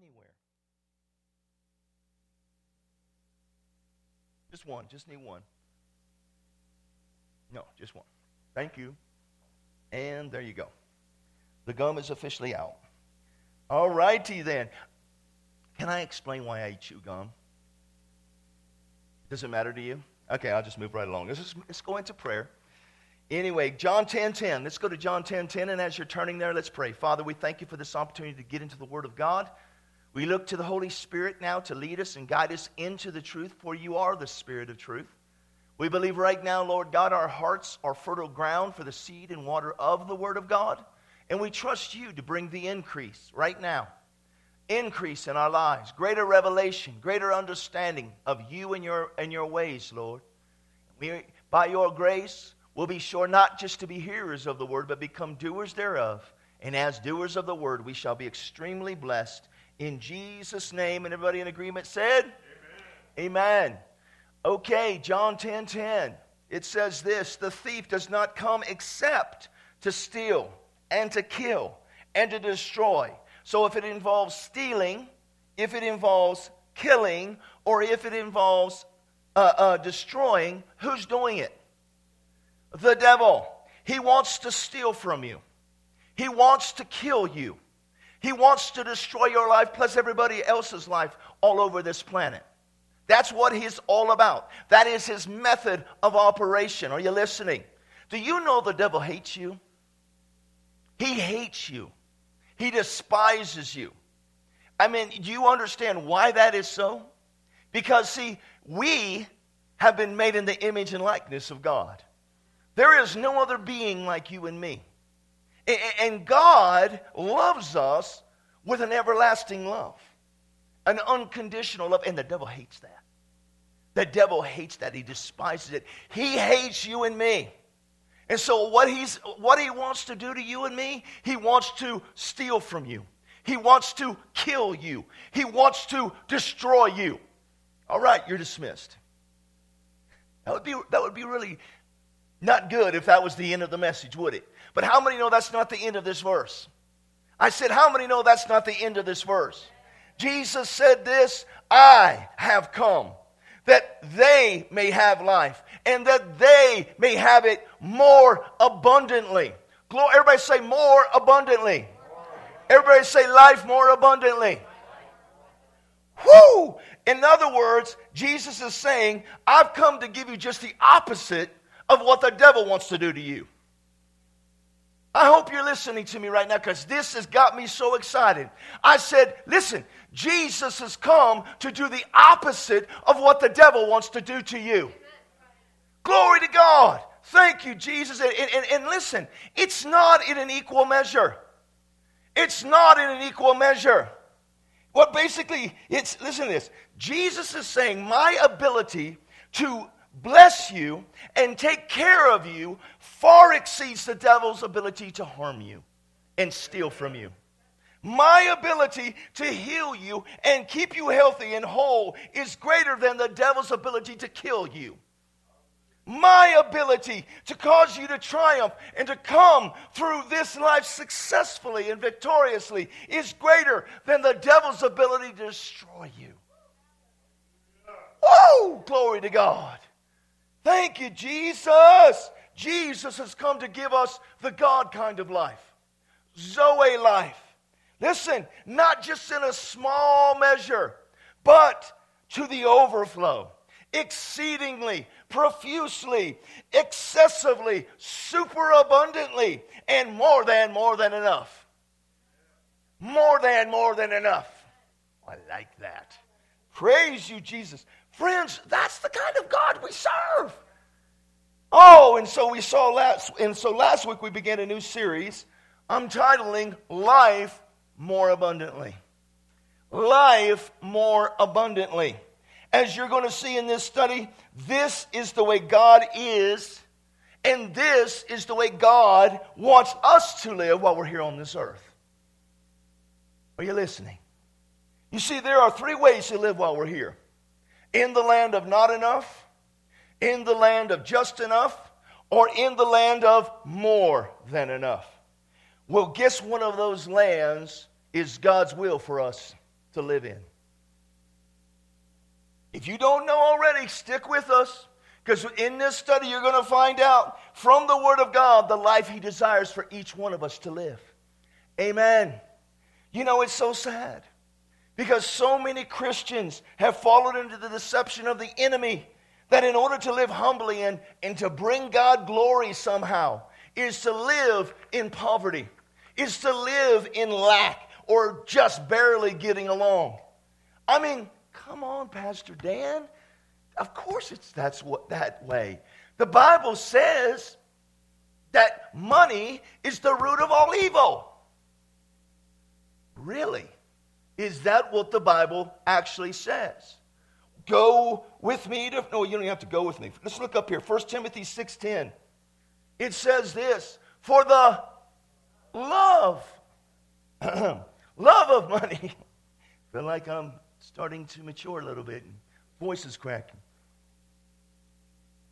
anywhere. Just one. Just need one. No, just one. Thank you. And there you go. The gum is officially out. All righty then. Can I explain why I chew gum? Does it matter to you? Okay, I'll just move right along. Let's, just, let's go into prayer. Anyway, John 10 10. Let's go to John 10 10. And as you're turning there, let's pray. Father, we thank you for this opportunity to get into the Word of God. We look to the Holy Spirit now to lead us and guide us into the truth, for you are the Spirit of truth. We believe right now, Lord God, our hearts are fertile ground for the seed and water of the Word of God. And we trust you to bring the increase right now. Increase in our lives, greater revelation, greater understanding of you and your, and your ways, Lord. We, by your grace, we'll be sure not just to be hearers of the word, but become doers thereof. And as doers of the word, we shall be extremely blessed in Jesus' name. And everybody in agreement said, Amen. Amen. Okay, John 10 10. It says this The thief does not come except to steal and to kill and to destroy. So if it involves stealing, if it involves killing, or if it involves uh, uh, destroying, who's doing it? The devil. He wants to steal from you. He wants to kill you. He wants to destroy your life plus everybody else's life all over this planet. That's what he's all about. That is his method of operation. Are you listening? Do you know the devil hates you? He hates you. He despises you. I mean, do you understand why that is so? Because, see, we have been made in the image and likeness of God. There is no other being like you and me. And God loves us with an everlasting love, an unconditional love. And the devil hates that. The devil hates that. He despises it. He hates you and me. And so, what, he's, what he wants to do to you and me, he wants to steal from you. He wants to kill you. He wants to destroy you. All right, you're dismissed. That would be, that would be really not good if that was the end of the message, would it? But how many know that's not the end of this verse? I said, How many know that's not the end of this verse? Jesus said this I have come that they may have life and that they may have it more abundantly. Everybody say more abundantly. Everybody say life more abundantly. Whoo! In other words, Jesus is saying, I've come to give you just the opposite of what the devil wants to do to you. I hope you're listening to me right now because this has got me so excited. I said, listen, Jesus has come to do the opposite of what the devil wants to do to you. Glory to God. Thank you, Jesus. And, and, and, listen, it's not in an equal measure. It's not in an equal measure. What basically, it's, listen to this. Jesus is saying, my ability to bless you and take care of you far exceeds the devil's ability to harm you and steal from you. My ability to heal you and keep you healthy and whole is greater than the devil's ability to kill you. My ability to cause you to triumph and to come through this life successfully and victoriously is greater than the devil's ability to destroy you. Whoa! Glory to God. Thank you, Jesus. Jesus has come to give us the God kind of life, Zoe life. Listen, not just in a small measure, but to the overflow, exceedingly, profusely, excessively, superabundantly, and more than, more than enough. More than, more than enough. I like that. Praise you, Jesus. Friends, that's the kind of God we serve. Oh, and so we saw last, and so last week we began a new series I'm titling Life More Abundantly. Life More Abundantly. As you're going to see in this study, this is the way God is, and this is the way God wants us to live while we're here on this earth. Are you listening? You see, there are three ways to live while we're here in the land of not enough, in the land of just enough, or in the land of more than enough. Well, guess one of those lands is God's will for us. to live in. If you don't know already, stick with us. Because in this study, you're going to find out from the Word of God the life He desires for each one of us to live. Amen. You know, it's so sad because so many Christians have fallen into the deception of the enemy that in order to live humbly and, and to bring God glory somehow is to live in poverty, is to live in lack or just barely getting along. I mean, come on, Pastor Dan. Of course it's that's what that way. The Bible says that money is the root of all evil. Really? Is that what the Bible actually says? Go with me to No, you don't have to go with me. Let's look up here. 1 Timothy 6:10. It says this, for the love love of money. feel like I'm starting to mature a little bit. Voice is cracking.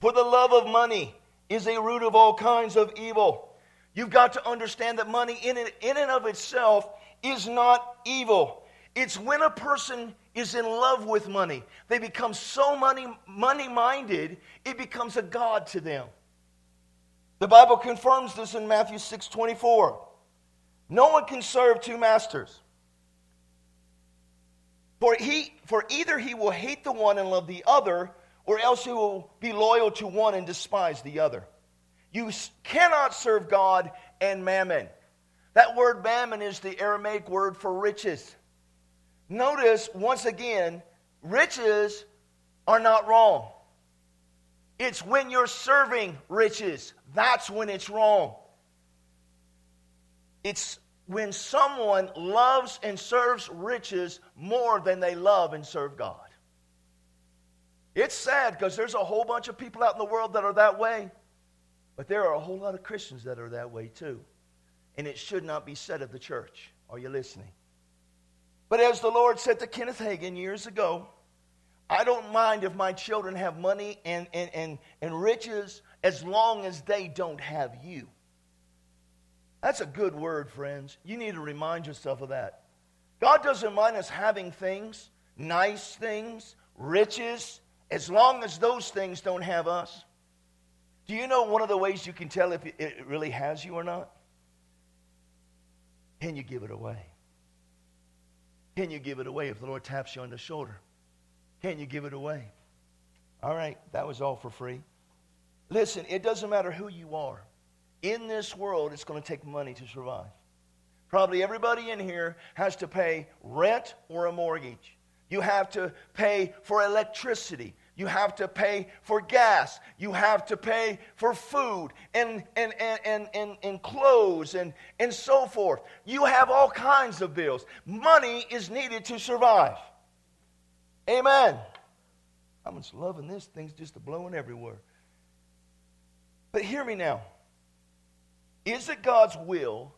For the love of money is a root of all kinds of evil. You've got to understand that money in, it, in and of itself is not evil. It's when a person is in love with money, they become so money, money minded, it becomes a God to them. The Bible confirms this in Matthew 6 24. No one can serve two masters. For, he, for either he will hate the one and love the other, or else he will be loyal to one and despise the other. You cannot serve God and mammon. That word mammon is the Aramaic word for riches. Notice, once again, riches are not wrong. It's when you're serving riches, that's when it's wrong. It's when someone loves and serves riches more than they love and serve God. It's sad because there's a whole bunch of people out in the world that are that way, but there are a whole lot of Christians that are that way too. And it should not be said of the church. Are you listening? But as the Lord said to Kenneth Hagin years ago, I don't mind if my children have money and, and, and, and riches as long as they don't have you. That's a good word, friends. You need to remind yourself of that. God doesn't mind us having things, nice things, riches, as long as those things don't have us. Do you know one of the ways you can tell if it really has you or not? Can you give it away? Can you give it away if the Lord taps you on the shoulder? Can you give it away? All right, that was all for free. Listen, it doesn't matter who you are in this world, it's going to take money to survive. Probably everybody in here has to pay rent or a mortgage. You have to pay for electricity. You have to pay for gas. You have to pay for food and, and, and, and, and, and clothes and, and so forth. You have all kinds of bills. Money is needed to survive. Amen. I'm just loving this. Things just blowing everywhere. But hear me now. Is it God's will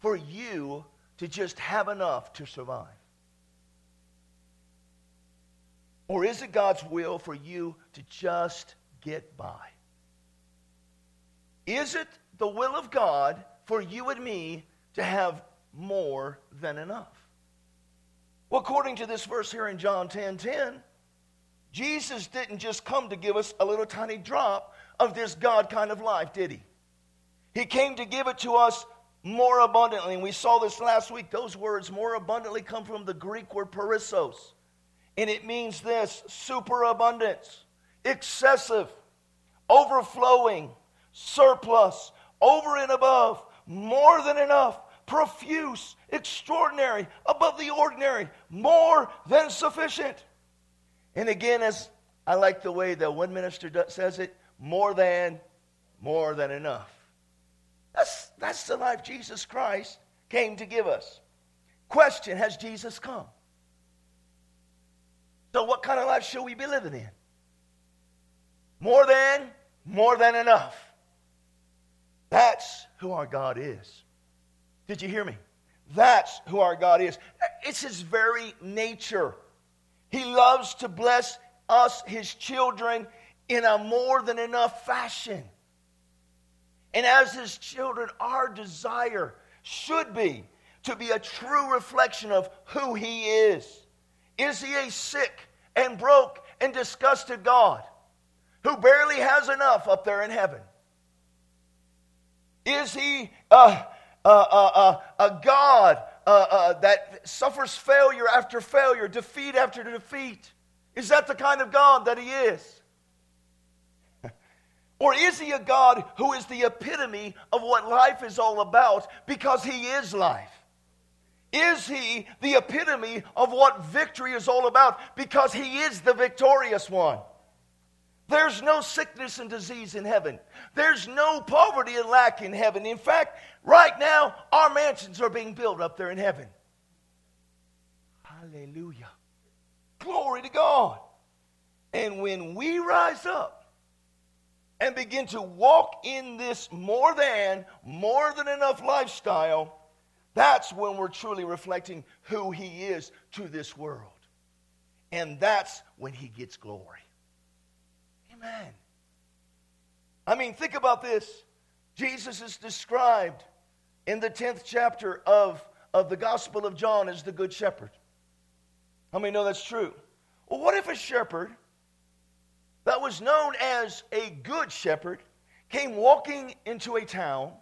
for you to just have enough to survive? Or is it God's will for you to just get by? Is it the will of God for you and me to have more than enough? Well, according to this verse here in John 10 10, Jesus didn't just come to give us a little tiny drop of this God kind of life, did he? He came to give it to us more abundantly. And we saw this last week. Those words, more abundantly, come from the Greek word perissos. And it means this superabundance, excessive, overflowing, surplus, over and above, more than enough, profuse, extraordinary, above the ordinary, more than sufficient. And again, as I like the way that one minister says it, more than, more than enough. That's, that's the life Jesus Christ came to give us. Question Has Jesus come? So, what kind of life should we be living in? More than, more than enough. That's who our God is. Did you hear me? That's who our God is. It's His very nature. He loves to bless us, His children, in a more than enough fashion. And as his children, our desire should be to be a true reflection of who he is. Is he a sick and broke and disgusted God who barely has enough up there in heaven? Is he a, a, a, a God uh, uh, that suffers failure after failure, defeat after defeat? Is that the kind of God that he is? Or is he a God who is the epitome of what life is all about because he is life? Is he the epitome of what victory is all about because he is the victorious one? There's no sickness and disease in heaven. There's no poverty and lack in heaven. In fact, right now, our mansions are being built up there in heaven. Hallelujah. Glory to God. And when we rise up and begin to walk in this more than, more than enough lifestyle, that's when we're truly reflecting who He is to this world. And that's when He gets glory. Amen. I mean, think about this. Jesus is described in the 10th chapter of, of the Gospel of John as the Good Shepherd. How many know that's true? Well, what if a shepherd that was known as a good shepherd came walking into a town,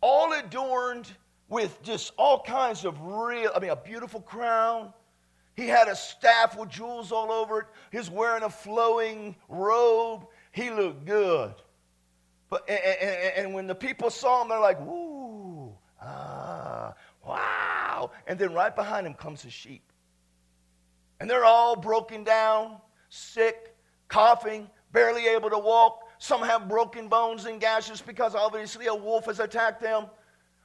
all adorned with just all kinds of real, I mean, a beautiful crown. He had a staff with jewels all over it. He's wearing a flowing robe. He looked good. But, and, and, and when the people saw him, they're like, woo, ah, wow. And then right behind him comes his sheep. And they're all broken down, sick, coughing, barely able to walk. Some have broken bones and gashes because obviously a wolf has attacked them.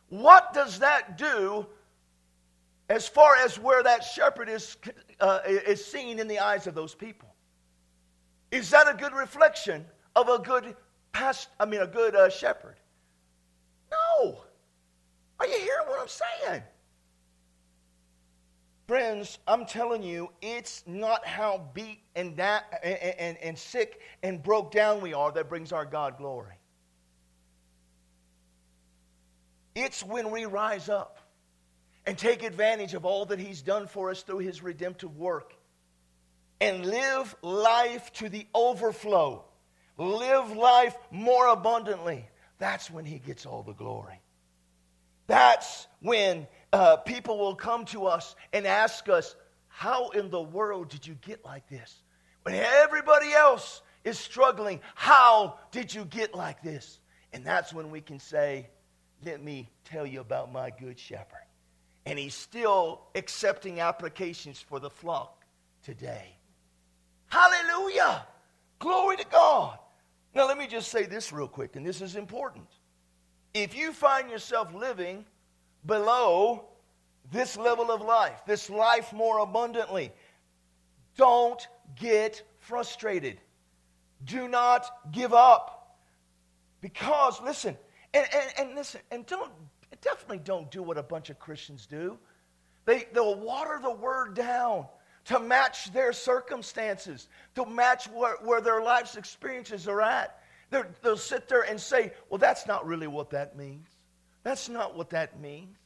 What does that do as far as where that shepherd is, uh, is seen in the eyes of those people? Is that a good reflection of a good past, I mean, a good uh, shepherd? No. Are you hearing what I'm saying? Friends, I'm telling you, it's not how beat and, da- and, and, and sick and broke down we are that brings our God glory. It's when we rise up and take advantage of all that He's done for us through His redemptive work and live life to the overflow, live life more abundantly. That's when He gets all the glory. That's when uh, people will come to us and ask us, How in the world did you get like this? When everybody else is struggling, how did you get like this? And that's when we can say, Let me tell you about my good shepherd. And he's still accepting applications for the flock today. Hallelujah! Glory to God. Now, let me just say this real quick, and this is important. If you find yourself living below this level of life, this life more abundantly, don't get frustrated. Do not give up. Because, listen, and, and, and listen, and don't definitely don't do what a bunch of Christians do. They, they'll water the word down to match their circumstances, to match where, where their life's experiences are at. They're, they'll sit there and say, well, that's not really what that means. That's not what that means.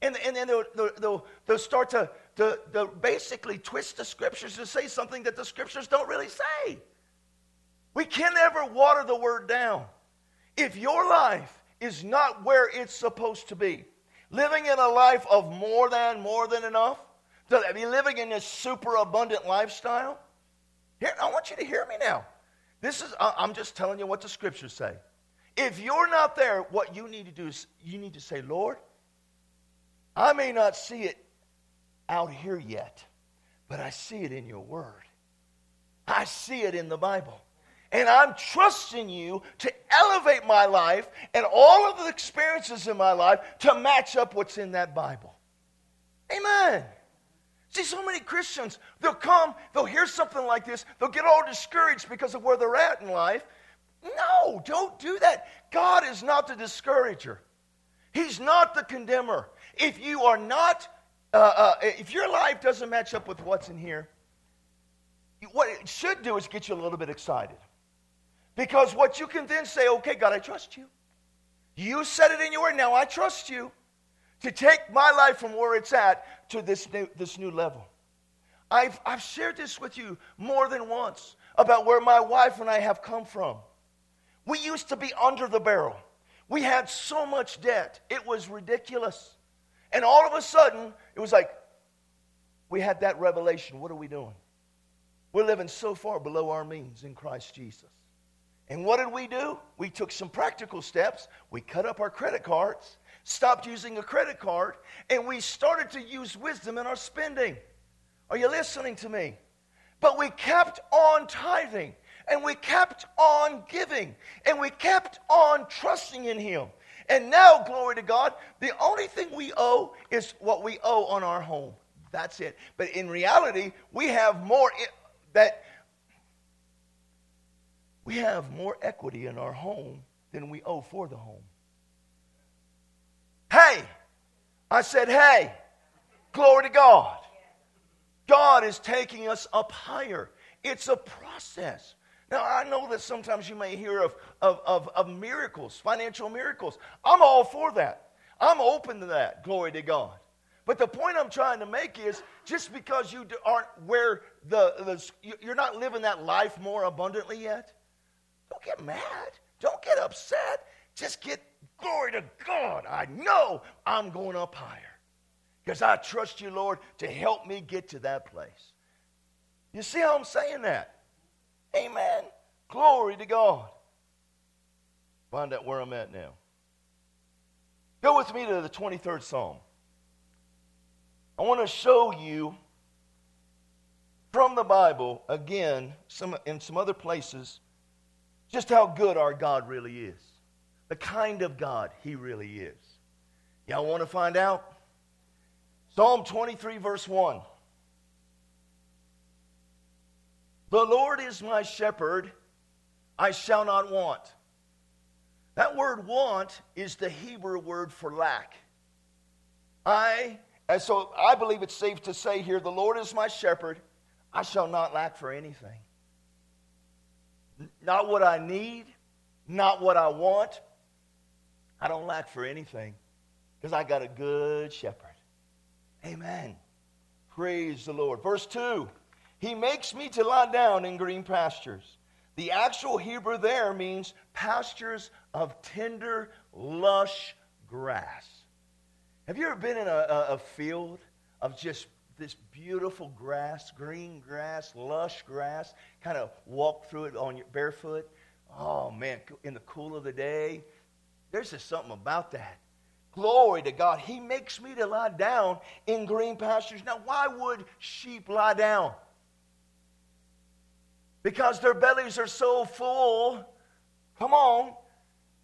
And, and then they'll, they'll, they'll start to, to, to basically twist the scriptures to say something that the scriptures don't really say. We can never water the word down. If your life is not where it's supposed to be, living in a life of more than, more than enough, to be living in this super abundant lifestyle, here, I want you to hear me now. This is, I'm just telling you what the scriptures say. If you're not there, what you need to do is you need to say, Lord, I may not see it out here yet, but I see it in your word. I see it in the Bible. And I'm trusting you to elevate my life and all of the experiences in my life to match up what's in that Bible. Amen. See, so many Christians, they'll come, they'll hear something like this, they'll get all discouraged because of where they're at in life. No, don't do that. God is not the discourager, He's not the condemner. If you are not, uh, uh, if your life doesn't match up with what's in here, what it should do is get you a little bit excited. Because what you can then say, okay, God, I trust you. You said it in your word. Now I trust you to take my life from where it's at to this new, this new level. I've, I've shared this with you more than once about where my wife and I have come from. We used to be under the barrel. We had so much debt, it was ridiculous. And all of a sudden, it was like we had that revelation. What are we doing? We're living so far below our means in Christ Jesus. And what did we do? We took some practical steps. We cut up our credit cards, stopped using a credit card, and we started to use wisdom in our spending. Are you listening to me? But we kept on tithing and we kept on giving and we kept on trusting in Him. And now, glory to God, the only thing we owe is what we owe on our home. That's it. But in reality, we have more that we have more equity in our home than we owe for the home. Hey, I said, hey, glory to God. God is taking us up higher. It's a process. Now, I know that sometimes you may hear of, of, of, of, miracles, financial miracles. I'm all for that. I'm open to that. Glory to God. But the point I'm trying to make is just because you aren't where the, the you're not living that life more abundantly yet, don't get mad. Don't get upset. Just get glory to God. I know I'm going up higher because I trust you, Lord, to help me get to that place. You see how I'm saying that? Amen. Glory to God. Find out where I'm at now. Go with me to the 23rd Psalm. I want to show you from the Bible, again, some, in some other places, just how good our God really is. The kind of God He really is. Y'all want to find out? Psalm 23, verse 1. The Lord is my shepherd, I shall not want. That word want is the Hebrew word for lack. I, and so I believe it's safe to say here, the Lord is my shepherd, I shall not lack for anything. Not what I need, not what I want. I don't lack for anything because I got a good shepherd. Amen. Praise the Lord. Verse 2 He makes me to lie down in green pastures. The actual Hebrew there means pastures of tender, lush grass. Have you ever been in a, a, a field of just this beautiful grass, green grass, lush grass, kind of walk through it on your barefoot? Oh man, in the cool of the day, there's just something about that. Glory to God. He makes me to lie down in green pastures. Now, why would sheep lie down? Because their bellies are so full. Come on.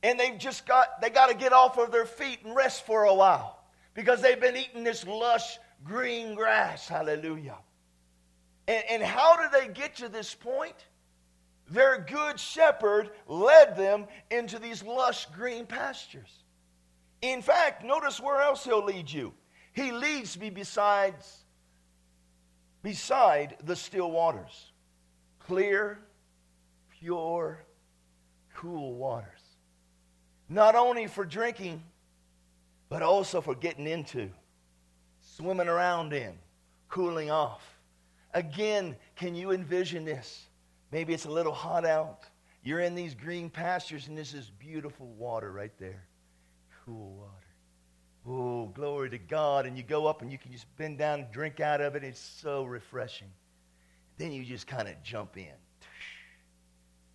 And they've just got, they got to get off of their feet and rest for a while because they've been eating this lush green grass. Hallelujah. And, and how do they get to this point? Their good shepherd led them into these lush green pastures. In fact, notice where else he'll lead you. He leads me besides beside the still waters. Clear, pure, cool waters. Not only for drinking, but also for getting into, swimming around in, cooling off. Again, can you envision this? Maybe it's a little hot out. You're in these green pastures, and this is beautiful water right there cool water. Oh, glory to God. And you go up and you can just bend down and drink out of it. It's so refreshing. Then you just kind of jump in,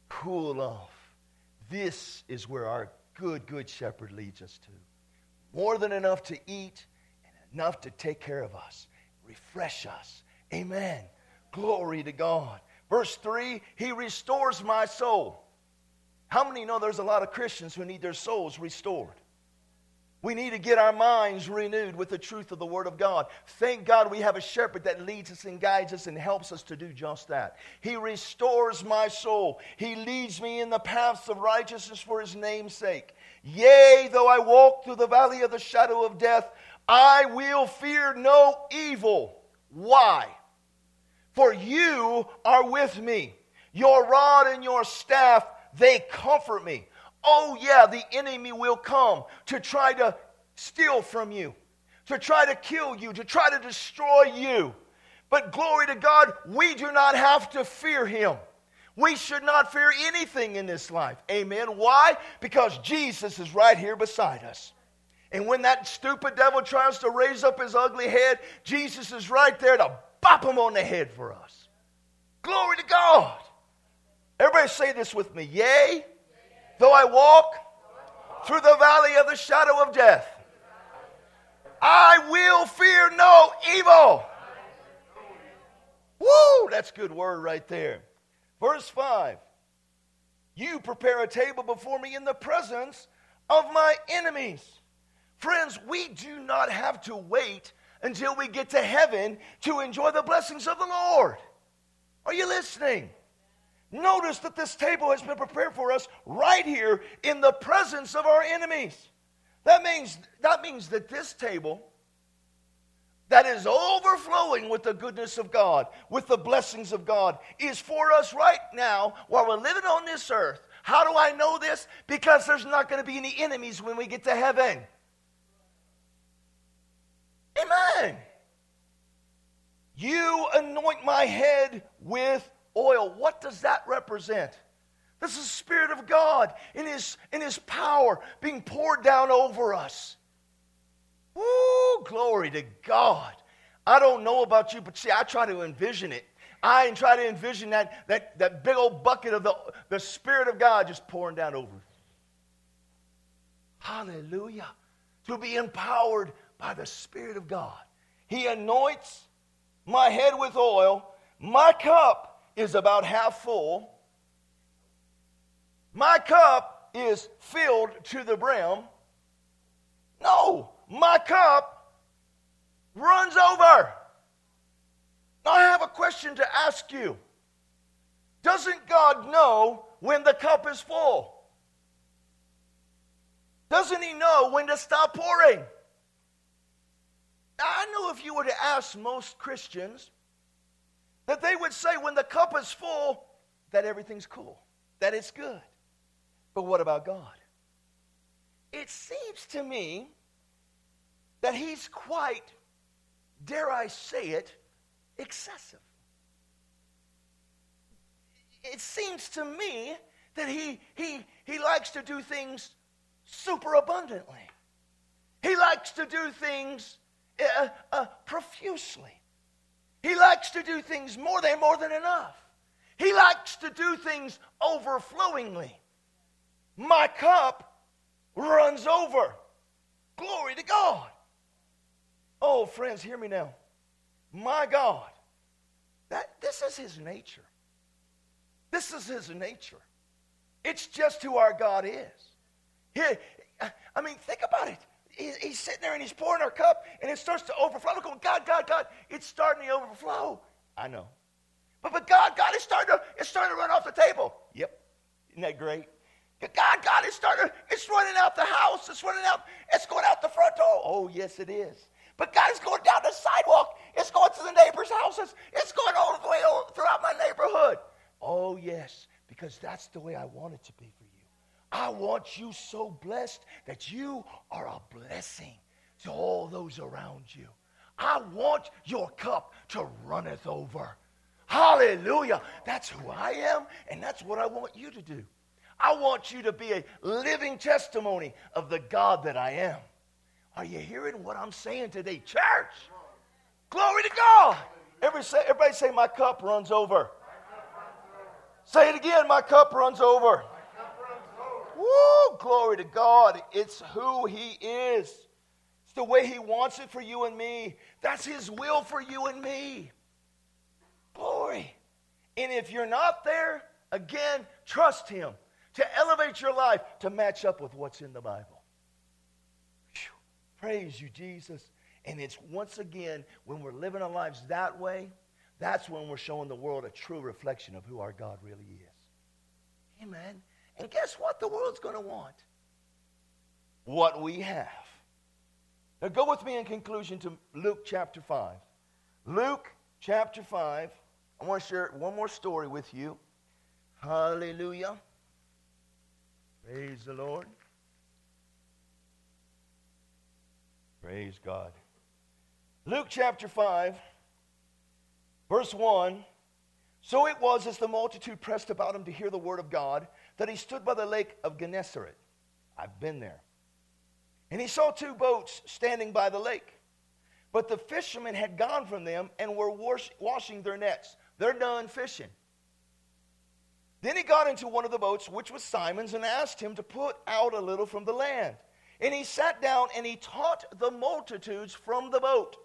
cool off. This is where our good, good shepherd leads us to. More than enough to eat enough to take care of us, refresh us. Amen. Glory to God. Verse 3 He restores my soul. How many know there's a lot of Christians who need their souls restored? We need to get our minds renewed with the truth of the Word of God. Thank God we have a shepherd that leads us and guides us and helps us to do just that. He restores my soul. He leads me in the paths of righteousness for His name's sake. Yea, though I walk through the valley of the shadow of death, I will fear no evil. Why? For you are with me. Your rod and your staff, they comfort me oh, yeah, the enemy will come to try to steal from you, to try to kill you, to try to destroy you. But glory to God, we do not have to fear him. We should not fear anything in this life. Amen. Why? Because Jesus is right here beside us. And when that stupid devil tries to raise up his ugly head, Jesus is right there to bop him on the head for us. Glory to God. Everybody say this with me. Yea, though I walk through the valley of the shadow of death, I will fear no evil. Woo, that's good word right there. Verse 5 You prepare a table before me in the presence of my enemies. Friends, we do not have to wait until we get to heaven to enjoy the blessings of the Lord. Are you listening? Notice that this table has been prepared for us right here in the presence of our enemies. That means, that means that this table that is overflowing with the goodness of God, with the blessings of God, is for us right now while we're living on this earth. How do I know this? Because there's not going to be any enemies when we get to heaven. Amen. You anoint my head with oil. What does that represent? This is the Spirit of God in His, in His power being poured down over us. Woo, glory to God. I don't know about you, but see, I try to envision it. I try to envision that, that, that big old bucket of the, the Spirit of God just pouring down over. Hallelujah. To be empowered by the Spirit of God. He anoints my head with oil. My cup is about half full. My cup is filled to the brim. No, my cup runs over. Now, I have a question to ask you. Doesn't God know when the cup is full? Doesn't He know when to stop pouring? If you were to ask most Christians, that they would say when the cup is full, that everything's cool, that it's good. But what about God? It seems to me that he's quite, dare I say it, excessive. It seems to me that he, he, he likes to do things super abundantly. He likes to do things uh, uh, profusely. He likes to do things more than more than enough. He likes to do things overflowingly. My cup runs over. Glory to God. Oh, friends, hear me now. My God, that this is his nature. This is his nature. It's just who our God is. He, I mean, think about it. He's, he's sitting there and he's pouring our cup and it starts to overflow. We're going, oh, God, God, God, it's starting to overflow. I know. But, but God, God, it's starting to, it's starting to run off the table. Yep. Isn't that great? God, God, it's starting, it's running out the house. It's running out, it's going out the front door. Oh, yes, it is. But God is going down the sidewalk. It's going to the neighbors' houses. It's going all the way over throughout my neighborhood. Oh, yes, because that's the way I want it to be. I want you so blessed that you are a blessing to all those around you. I want your cup to runneth over. Hallelujah. That's who I am, and that's what I want you to do. I want you to be a living testimony of the God that I am. Are you hearing what I'm saying today, church? Glory to God. Everybody say, my cup runs over. Say it again, my cup runs over. Woo, glory to God. It's who He is. It's the way He wants it for you and me. That's His will for you and me. Glory. And if you're not there, again, trust Him to elevate your life to match up with what's in the Bible. Praise you, Jesus. And it's once again, when we're living our lives that way, that's when we're showing the world a true reflection of who our God really is. Amen. And guess what the world's going to want? What we have. Now go with me in conclusion to Luke chapter 5. Luke chapter 5. I want to share one more story with you. Hallelujah. Praise the Lord. Praise God. Luke chapter 5. Verse 1 So it was as the multitude pressed about him to hear the word of God that he stood by the lake of Gennesaret. I've been there. And he saw two boats standing by the lake. But the fishermen had gone from them and were wash, washing their nets. They're done fishing. Then he got into one of the boats, which was Simon's, and asked him to put out a little from the land. And he sat down and he taught the multitudes from the boat.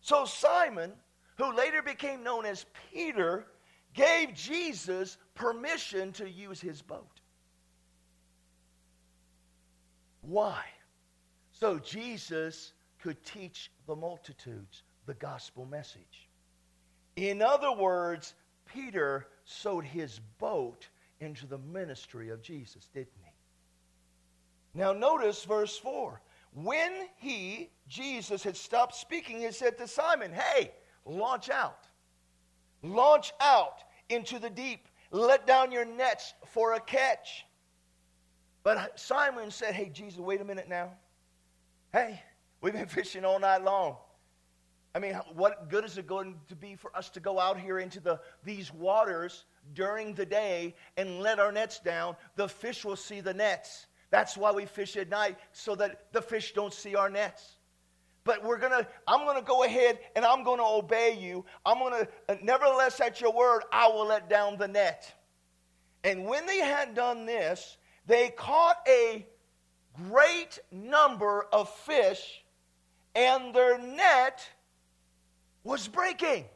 So Simon, who later became known as Peter, gave Jesus permission to use his boat. Why? So Jesus could teach the multitudes the gospel message. In other words, Peter sowed his boat into the ministry of Jesus, didn't he? Now, notice verse 4. When he, Jesus, had stopped speaking, he said to Simon, Hey, launch out. Launch out into the deep. Let down your nets for a catch. But Simon said, Hey, Jesus, wait a minute now. Hey, we've been fishing all night long. I mean, what good is it going to be for us to go out here into the, these waters during the day and let our nets down? The fish will see the nets. That's why we fish at night, so that the fish don't see our nets. But we're gonna, I'm gonna go ahead and I'm gonna obey you. I'm gonna, uh, nevertheless, at your word, I will let down the net. And when they had done this, they caught a great number of fish, and their net was breaking.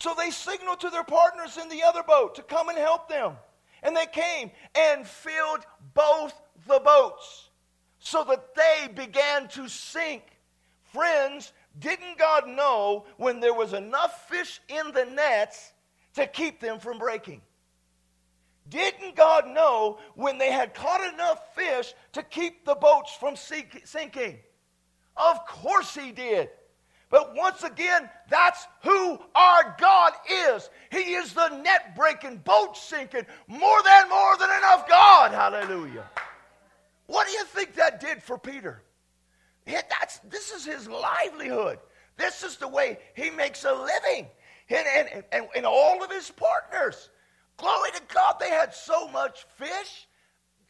So they signaled to their partners in the other boat to come and help them. And they came and filled both the boats so that they began to sink. Friends, didn't God know when there was enough fish in the nets to keep them from breaking? Didn't God know when they had caught enough fish to keep the boats from sinking? Of course He did. But once again, that's who our God is. He is the net breaking, boat sinking, more than more than enough God. Hallelujah. What do you think that did for Peter? That's, this is his livelihood. This is the way he makes a living. And, and, and, and all of his partners. Glory to God, they had so much fish.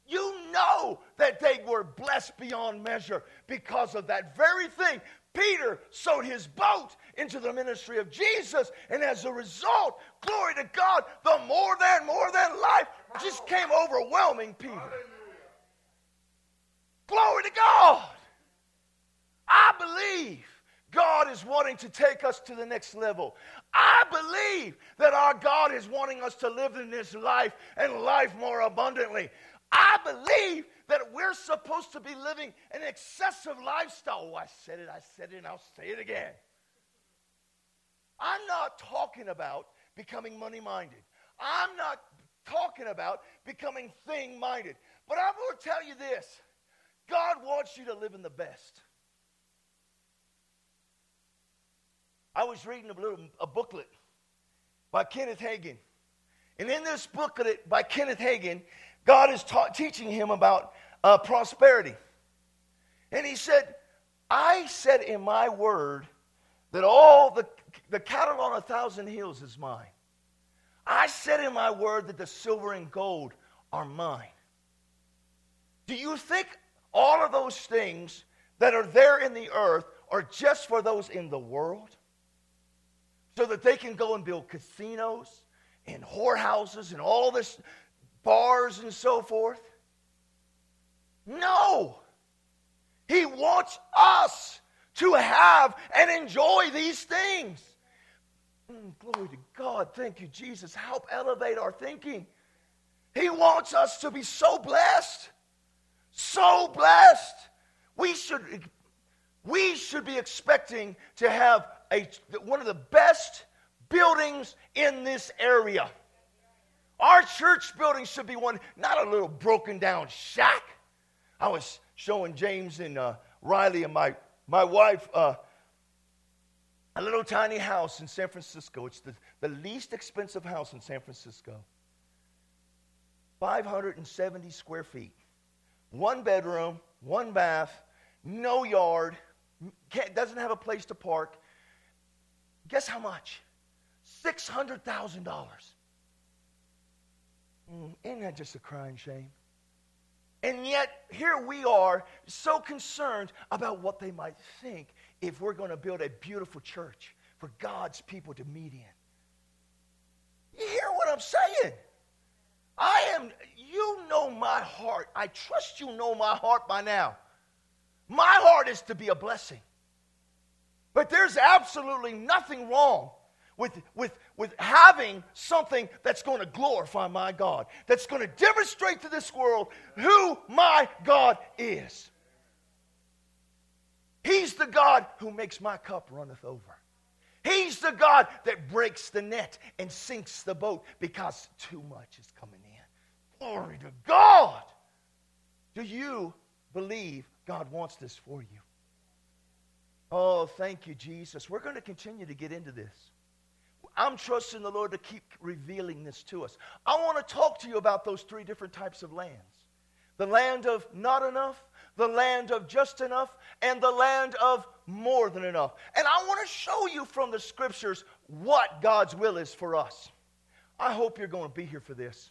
You know that they were blessed beyond measure because of that very thing. Peter sowed his boat into the ministry of Jesus, and as a result, glory to God, the more than, more than life just came overwhelming Peter. Glory to God. I believe God is wanting to take us to the next level. I believe that our God is wanting us to live in this life and life more abundantly. I believe that we're supposed to be living an excessive lifestyle. Oh, I said it, I said it, and I'll say it again. I'm not talking about becoming money minded. I'm not talking about becoming thing minded. But I'm going to tell you this God wants you to live in the best. I was reading a, little, a booklet by Kenneth Hagin. And in this booklet by Kenneth Hagin, God is ta- teaching him about uh, prosperity. And he said, I said in my word that all the, the cattle on a thousand hills is mine. I said in my word that the silver and gold are mine. Do you think all of those things that are there in the earth are just for those in the world? So that they can go and build casinos and whorehouses and all this bars and so forth? No. He wants us to have and enjoy these things. Mm, glory to God. Thank you, Jesus. Help elevate our thinking. He wants us to be so blessed. So blessed. We should, we should be expecting to have a, one of the best buildings in this area. Our church building should be one, not a little broken down shack. I was showing James and uh, Riley and my, my wife uh, a little tiny house in San Francisco. It's the, the least expensive house in San Francisco. 570 square feet. One bedroom, one bath, no yard, doesn't have a place to park. Guess how much? $600,000. Mm, isn't that just a crying shame? And yet, here we are, so concerned about what they might think if we're going to build a beautiful church for God's people to meet in. You hear what I'm saying? I am, you know my heart. I trust you know my heart by now. My heart is to be a blessing. But there's absolutely nothing wrong with, with, with having something that's going to glorify my God, that's going to demonstrate to this world who my God is. He's the God who makes my cup runneth over. He's the God that breaks the net and sinks the boat because too much is coming in. Glory to God. Do you believe God wants this for you? Oh, thank you, Jesus. We're going to continue to get into this. I'm trusting the Lord to keep revealing this to us. I want to talk to you about those three different types of lands the land of not enough, the land of just enough, and the land of more than enough. And I want to show you from the scriptures what God's will is for us. I hope you're going to be here for this.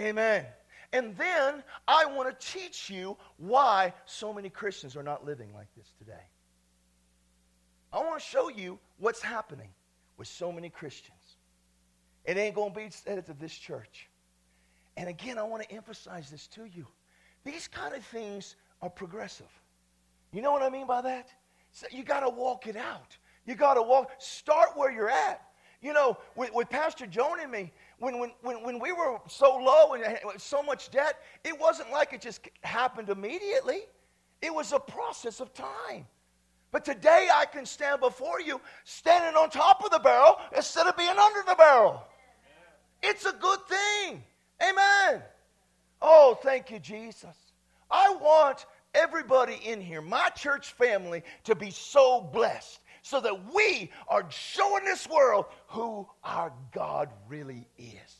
Amen. And then I want to teach you why so many Christians are not living like this today. I want to show you what's happening with so many Christians. It ain't going to be said to this church. And again, I want to emphasize this to you. These kind of things are progressive. You know what I mean by that? So you got to walk it out. You got to walk, start where you're at. You know, with, with Pastor Joan and me, when, when, when, when we were so low and so much debt, it wasn't like it just happened immediately. It was a process of time. But today I can stand before you standing on top of the barrel instead of being under the barrel. It's a good thing. Amen. Oh, thank you, Jesus. I want everybody in here, my church family, to be so blessed so that we are showing this world who our God really is.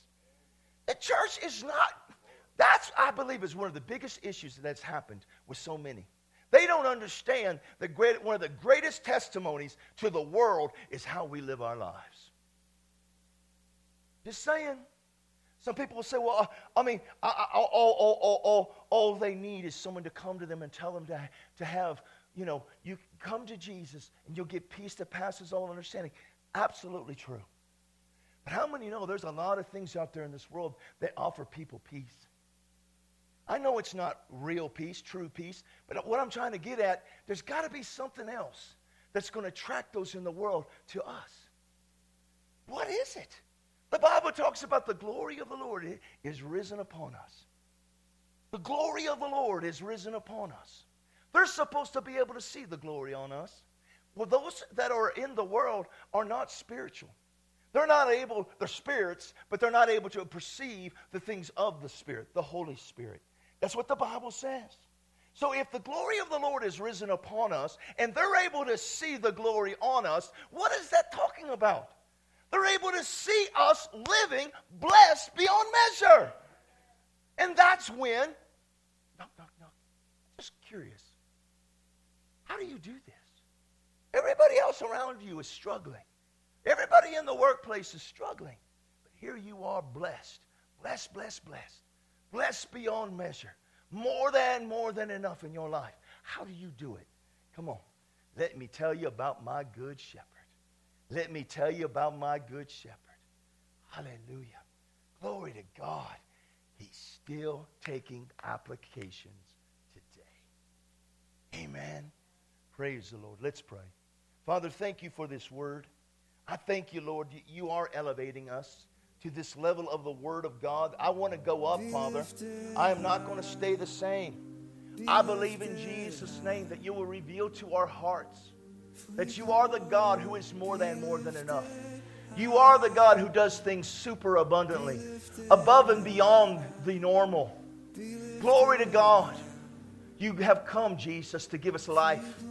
The church is not, that's, I believe, is one of the biggest issues that's happened with so many. They don't understand that great, one of the greatest testimonies to the world is how we live our lives. Just saying. Some people will say, well, uh, I mean, I, all, all, all, all, all they need is someone to come to them and tell them to, to have, you know, you come to Jesus and you'll get peace that passes all understanding. Absolutely true. But how many know there's a lot of things out there in this world that offer people peace? I know it's not real peace, true peace, but what I'm trying to get at, there's got to be something else that's going to attract those in the world to us. What is it? The Bible talks about the glory of the Lord is risen upon us. The glory of the Lord is risen upon us. They're supposed to be able to see the glory on us. Well, those that are in the world are not spiritual. They're not able, they're spirits, but they're not able to perceive the things of the Spirit, the Holy Spirit. That's what the Bible says. So if the glory of the Lord is risen upon us and they're able to see the glory on us, what is that talking about? They're able to see us living blessed beyond measure. And that's when, knock, knock, knock. Just curious. How do you do this? Everybody else around you is struggling. Everybody in the workplace is struggling. But here you are blessed. Blessed, blessed, blessed blessed beyond measure, more than, more than enough in your life. How do you do it? Come on. Let me tell you about my good shepherd. Let me tell you about my good shepherd. Hallelujah. Glory to God. He's still taking applications today. Amen. Praise the Lord. Let's pray. Father, thank you for this word. I thank you, Lord, you are elevating us to this level of the Word of God. I want to go up, Father. I am not going to stay the same. I believe in Jesus' name that you will reveal to our hearts that you are the God who is more than more than enough. You are the God who does things super abundantly, above and beyond the normal. Glory to God. You have come, Jesus, to give us life,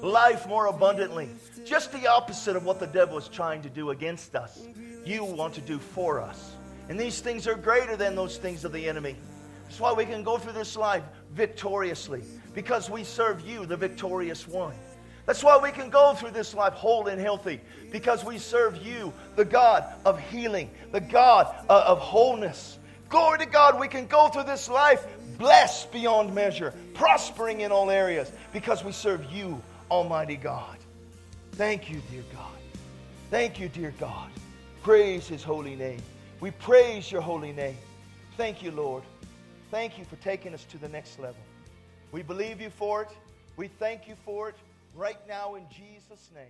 life more abundantly. Just the opposite of what the devil is trying to do against us you want to do for us. And these things are greater than those things of the enemy. That's why we can go through this life victoriously, because we serve you, the victorious one. That's why we can go through this life whole and healthy because we serve you, the God of healing, the God uh, of wholeness. Glory to God, we can go through this life blessed beyond measure, prospering in all areas because we serve you, Almighty God. Thank you, dear God. Thank you, dear God. Praise His holy name. We praise your holy name. Thank you, Lord. Thank you for taking us to the next level. We believe you for it. We thank you for it right now in Jesus' name.